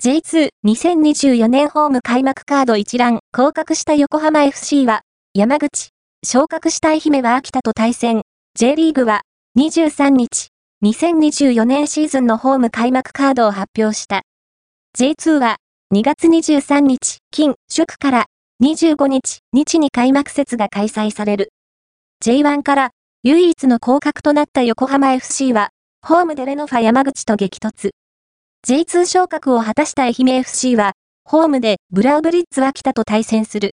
J22024 年ホーム開幕カード一覧、降格した横浜 FC は、山口、昇格した愛媛は秋田と対戦、J リーグは、23日、2024年シーズンのホーム開幕カードを発表した。J2 は、2月23日、金、祝から、25日、日に開幕節が開催される。J1 から、唯一の降格となった横浜 FC は、ホームでレノファ山口と激突。J2 昇格を果たした愛媛 FC は、ホームでブラウブリッツ秋田と対戦する。